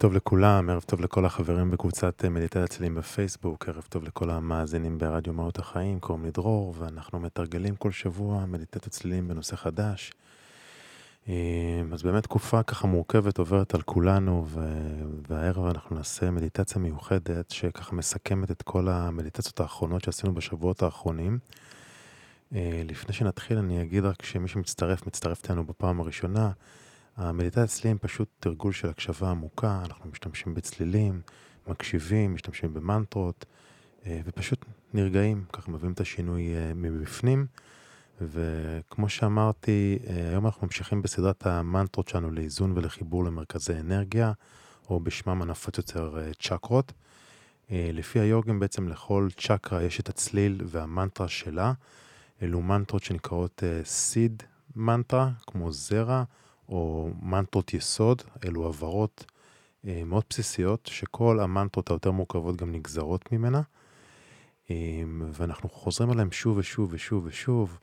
טוב לכולם, ערב טוב לכל החברים בקבוצת אה, מדיטת הצלילים בפייסבוק, ערב טוב לכל המאזינים ברדיו מהות החיים, קוראים לי דרור, ואנחנו מתרגלים כל שבוע מדיטת הצלילים בנושא חדש. אה, אז באמת תקופה ככה מורכבת עוברת על כולנו, והערב אנחנו נעשה מדיטציה מיוחדת שככה מסכמת את כל המדיטציות האחרונות שעשינו בשבועות האחרונים. אה, לפני שנתחיל אני אגיד רק שמי שמצטרף, מצטרף אלינו בפעם הראשונה. המדיטציה אצלי הם פשוט תרגול של הקשבה עמוקה, אנחנו משתמשים בצלילים, מקשיבים, משתמשים במנטרות, אה, ופשוט נרגעים, ככה מביאים את השינוי אה, מבפנים. וכמו שאמרתי, אה, היום אנחנו ממשיכים בסדרת המנטרות שלנו לאיזון ולחיבור למרכזי אנרגיה, או בשמם הנפוץ יותר צ'קרות. לפי היוגים בעצם לכל צ'קרה יש את הצליל והמנטרה שלה. אלו מנטרות שנקראות סיד מנטרה, כמו זרע. או מנטרות יסוד, אלו הבהרות אה, מאוד בסיסיות, שכל המנטרות היותר מורכבות גם נגזרות ממנה, אה, ואנחנו חוזרים עליהן שוב ושוב ושוב ושוב.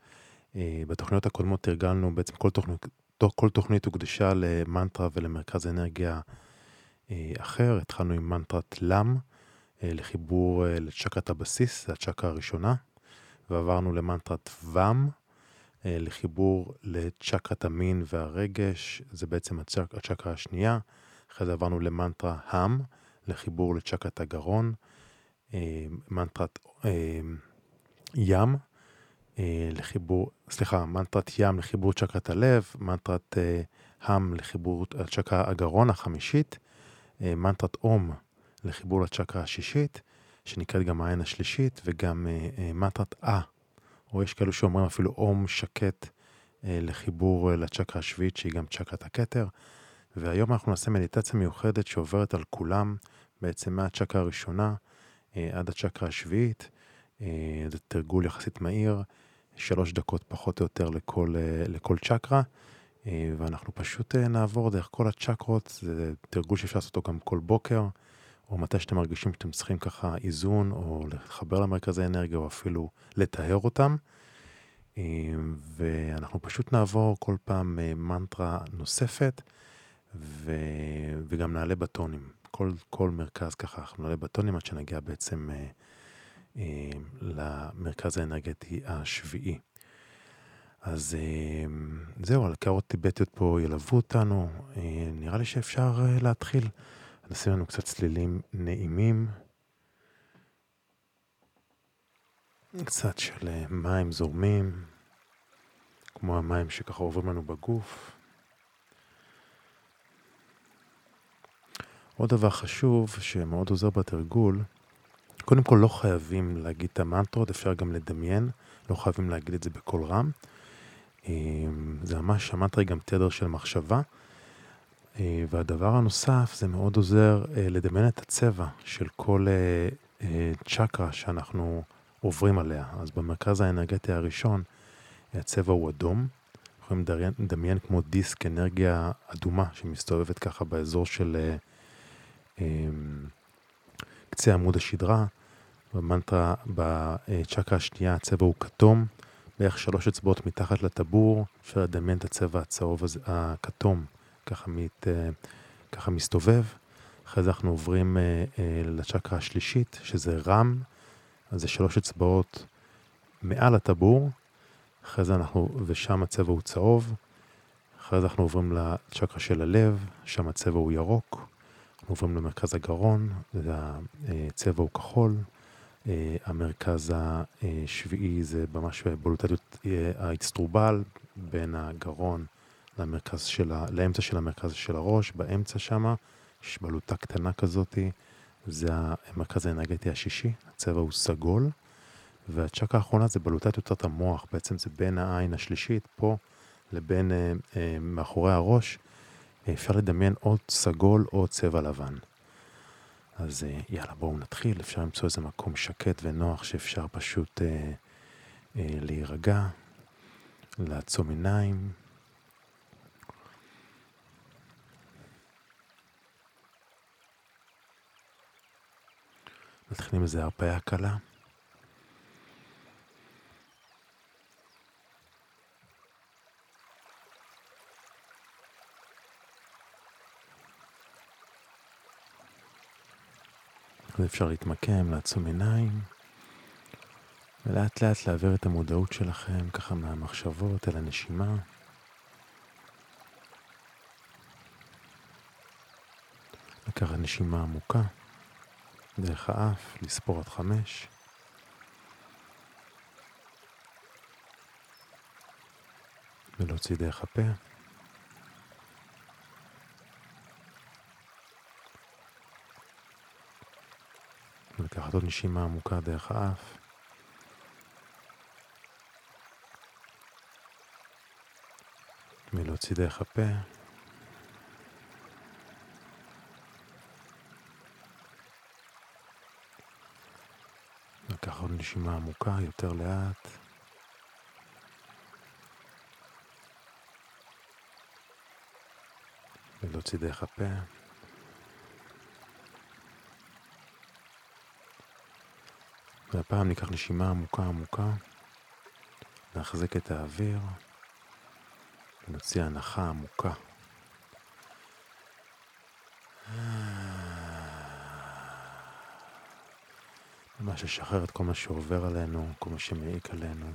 אה, בתוכניות הקודמות תרגלנו, בעצם כל תוכנית, כל תוכנית הוקדשה למנטרה ולמרכז אנרגיה אחר. התחלנו עם מנטרת לם, אה, לחיבור לצ'קרת הבסיס, זו הצ'קרה הראשונה, ועברנו למנטרת ואם, לחיבור לצ'קרת המין והרגש, זה בעצם הצ'ק, הצ'קרה השנייה. אחרי זה עברנו למנטרה האם, לחיבור לצ'קרת הגרון, אה, מנטרת אה, ים, לחיבור, סליחה, מנטרת ים לחיבור צ'קרת הלב, מנטרת האם לחיבור צ'קרה הגרון החמישית, מנטרת אום לחיבור לצ'קרה השישית, שנקראת גם העין השלישית, וגם מנטרת אה או יש כאלו שאומרים אפילו אום שקט אה, לחיבור אה, לצ'קרה השביעית, שהיא גם צ'קרת הכתר. והיום אנחנו נעשה מדיטציה מיוחדת שעוברת על כולם, בעצם מהצ'קרה הראשונה אה, עד הצ'קרה השביעית. אה, זה תרגול יחסית מהיר, שלוש דקות פחות או יותר לכל, אה, לכל צ'קרה. אה, ואנחנו פשוט אה, נעבור דרך כל הצ'קרות, זה תרגול שאפשר לעשות אותו גם כל בוקר. או מתי שאתם מרגישים שאתם צריכים ככה איזון, או לחבר למרכזי אנרגיה, או אפילו לטהר אותם. אה, ואנחנו פשוט נעבור כל פעם אה, מנטרה נוספת, ו... וגם נעלה בטונים. כל, כל מרכז ככה, אנחנו נעלה בטונים עד שנגיע בעצם אה, אה, למרכז האנרגטי השביעי. אז אה, זהו, הקערות טיבטיות פה ילוו אותנו, אה, נראה לי שאפשר אה, להתחיל. נשים לנו קצת צלילים נעימים. קצת של אה, מים זורמים, כמו המים שככה עוברים לנו בגוף. עוד דבר חשוב שמאוד עוזר בתרגול, קודם כל לא חייבים להגיד את המנטרות, אפשר גם לדמיין, לא חייבים להגיד את זה בקול רם. אה, זה ממש, המנטרה היא גם תדר של מחשבה. אה, והדבר הנוסף, זה מאוד עוזר אה, לדמיין את הצבע של כל אה, צ'קרה שאנחנו עוברים עליה. אז במרכז האנרגטי הראשון, הצבע הוא אדום. יכולים לדמיין כמו דיסק אנרגיה אדומה שמסתובבת ככה באזור של קצה עמוד השדרה. במנטרה, בצ'קרה השנייה הצבע הוא כתום, בערך שלוש אצבעות מתחת לטבור, אפשר לדמיין את הצבע הצהוב הזה, הכתום ככה, מת, אה, ככה מסתובב. אחרי זה אנחנו עוברים אה, אה, לצ'קרה השלישית, שזה רם, אז זה שלוש אצבעות מעל הטבור. אחרי זה אנחנו, ושם הצבע הוא צהוב. אחרי זה אנחנו עוברים לצ'קרה של הלב, שם הצבע הוא ירוק. אנחנו עוברים למרכז הגרון, הצבע הוא כחול. המרכז השביעי זה ממש בולטליות האצטרובל בין הגרון למרכז של ה... לאמצע של המרכז של הראש, באמצע שמה, יש בלוטה קטנה כזאתי, זה המרכז האנרגטי השישי, הצבע הוא סגול, והצ'קרה האחרונה זה בלוטת יותר את המוח, בעצם זה בין העין השלישית פה לבין אה, אה, מאחורי הראש, אה, אפשר לדמיין או סגול או צבע לבן. אז אה, יאללה בואו נתחיל, אפשר למצוא איזה מקום שקט ונוח שאפשר פשוט אה, אה, להירגע, לעצום עיניים. מתחילים איזה הרפאיה קלה. ואפשר להתמקם, לעצום עיניים, ולאט לאט להעביר את המודעות שלכם ככה מהמחשבות אל הנשימה. לקחת נשימה עמוקה. דרך האף, לספור עד חמש. ולהוציא דרך הפה. ולקחת עוד נשימה עמוקה דרך האף. ולהוציא דרך הפה. לקח עוד נשימה עמוקה, יותר לאט. ולהוציא דרך הפה. והפעם ניקח נשימה עמוקה עמוקה, נחזק את האוויר, ונוציא הנחה עמוקה. ממש לשחרר את כל מה שעובר עלינו, כל מה שמעיק עלינו,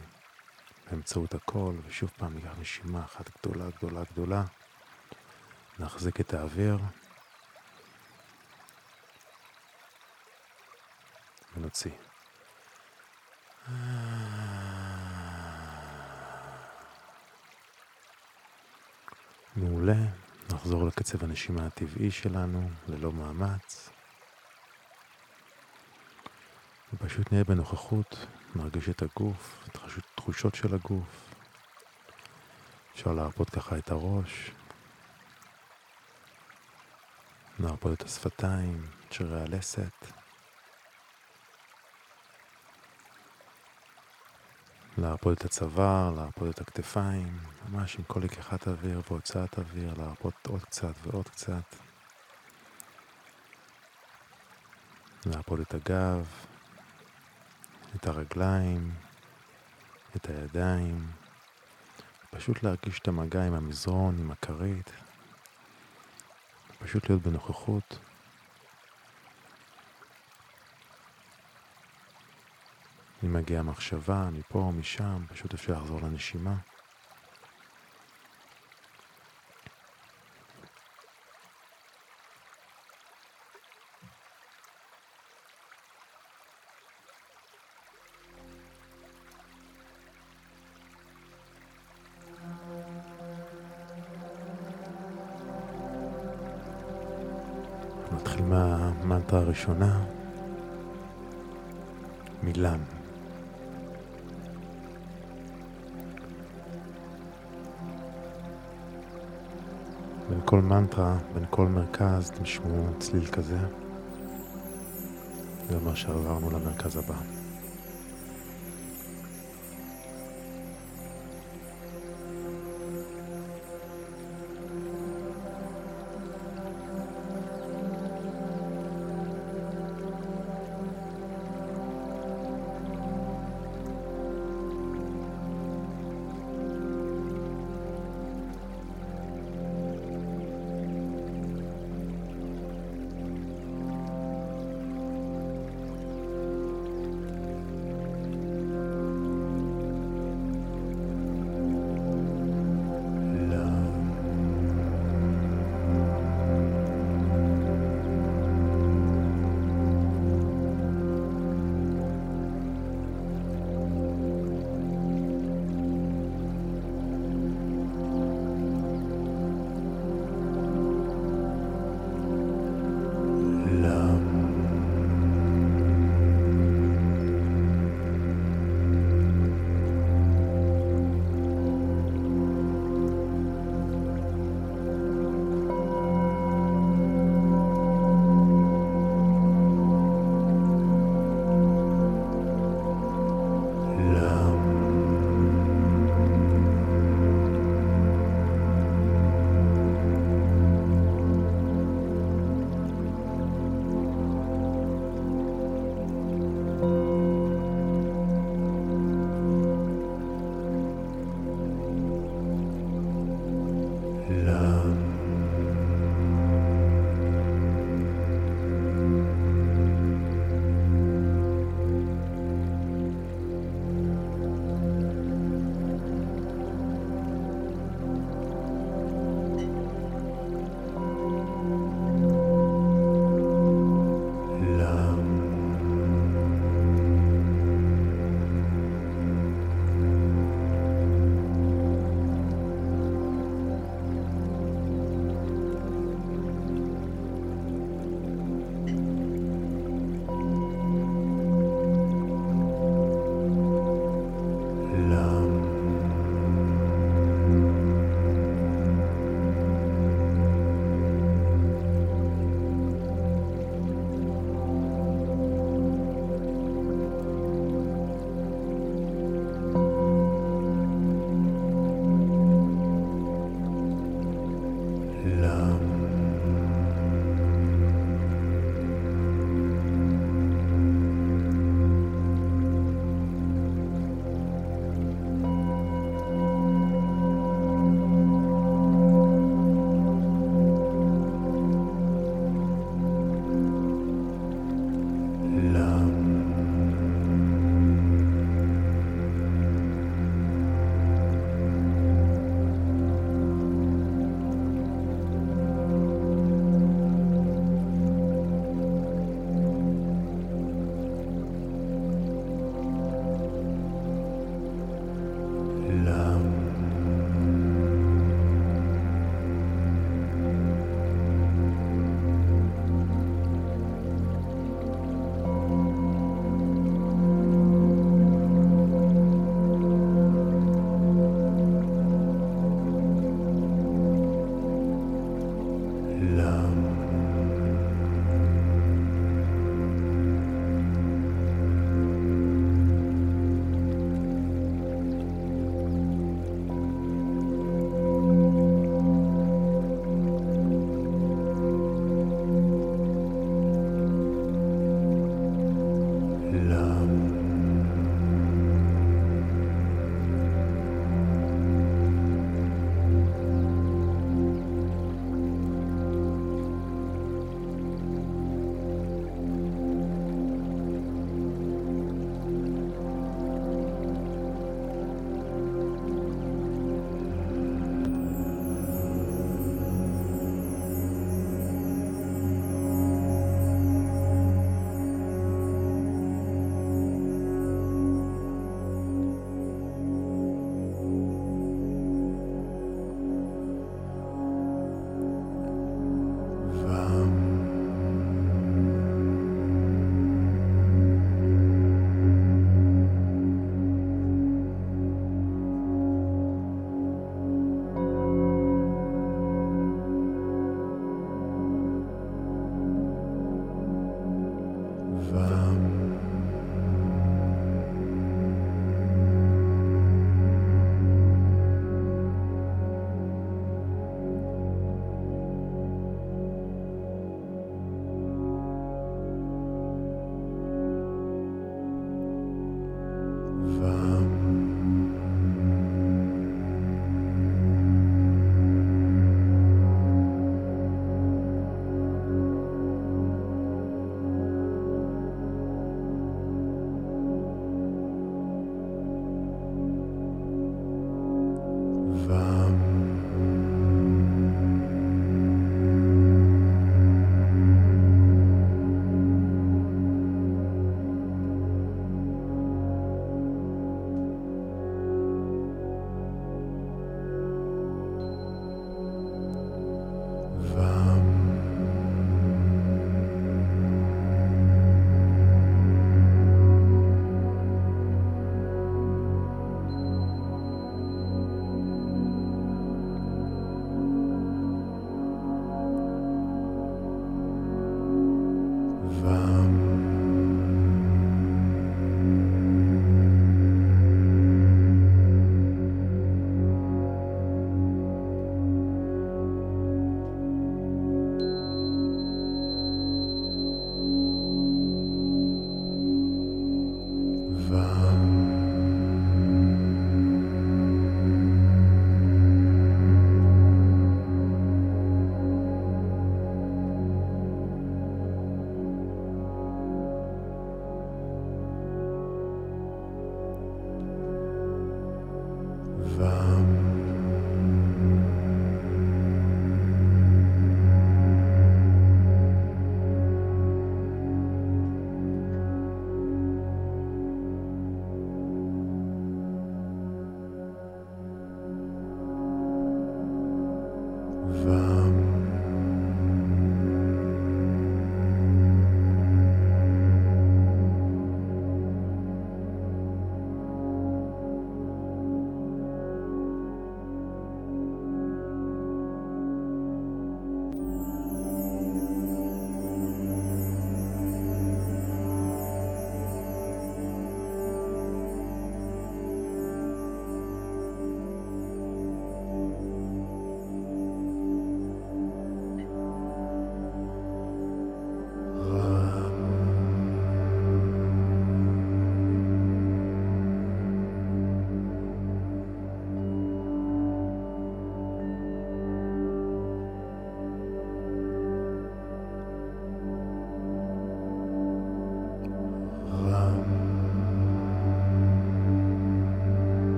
באמצעות הכל, ושוב פעם ניקח נשימה אחת גדולה, גדולה, גדולה, נחזיק את האוויר, ונוציא. מעולה, נחזור לקצב הנשימה הטבעי שלנו, ללא מאמץ. ופשוט נהיה בנוכחות, נרגיש את הגוף, את תחושות של הגוף. אפשר להרפות ככה את הראש, להרפות את השפתיים, את שרירי הלסת. להרפות את הצוואר, להרפות את הכתפיים, ממש עם כל לקיחת אוויר והוצאת אוויר, להרפות עוד קצת ועוד קצת. להרפות את הגב, את הרגליים, את הידיים, פשוט להרגיש את המגע עם המזרון, עם הכרית, פשוט להיות בנוכחות. אם מגיעה מחשבה מפה או משם, פשוט אפשר לחזור לנשימה. הראשונה, מילם. בין כל מנטרה, בין כל מרכז, תשמעו צליל כזה. זה אומר שעברנו למרכז הבא.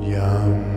Yum.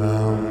Um.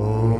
Oh.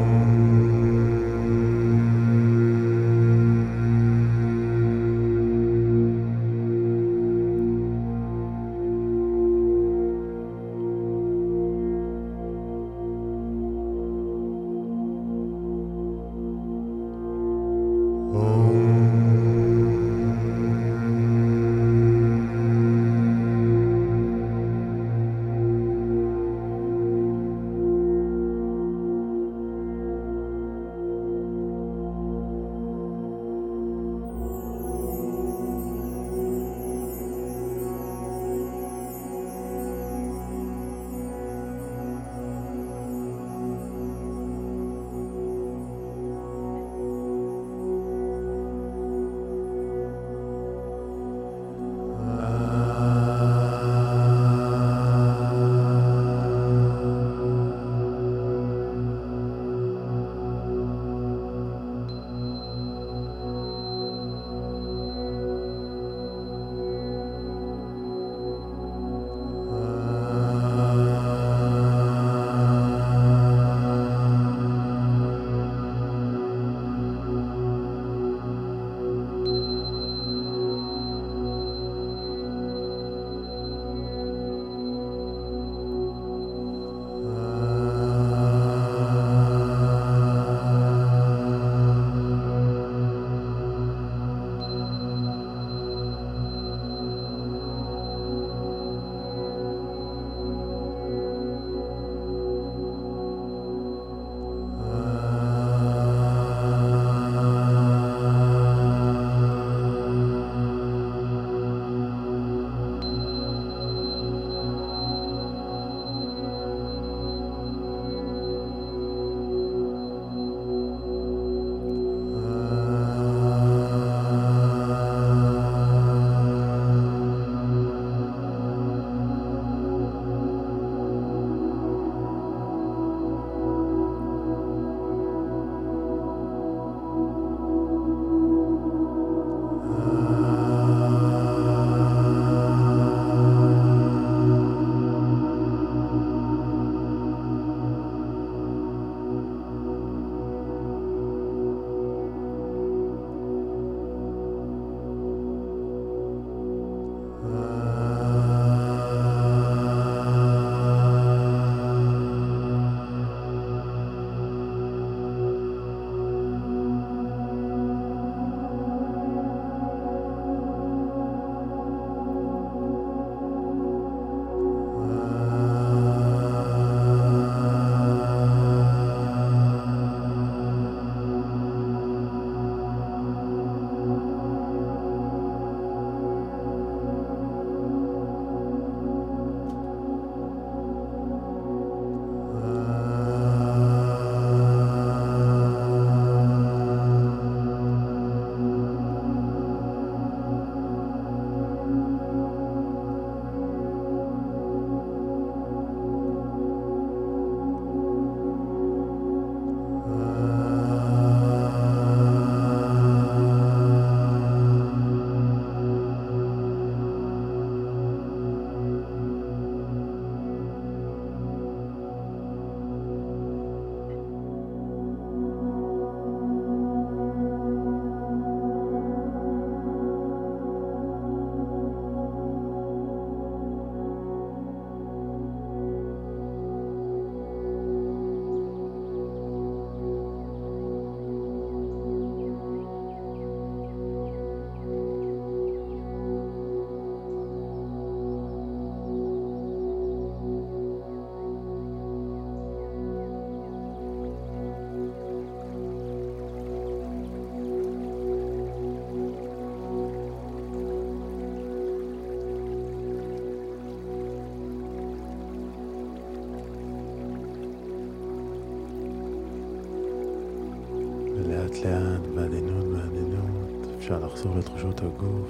לתחושות הגוף.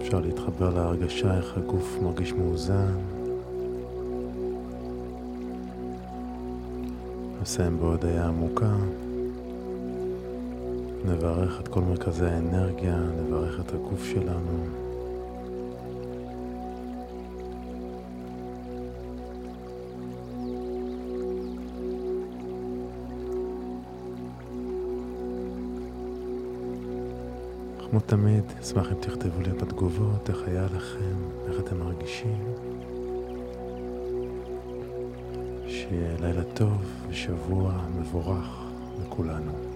אפשר להתחבר להרגשה איך הגוף מרגיש מאוזן. נסיים בהודיה עמוקה. נברך את כל מרכזי האנרגיה, נברך את הגוף שלנו. תמיד, אשמח אם תכתבו לי בתגובות איך היה לכם, איך אתם מרגישים. שיהיה לילה טוב ושבוע מבורך. לכולנו.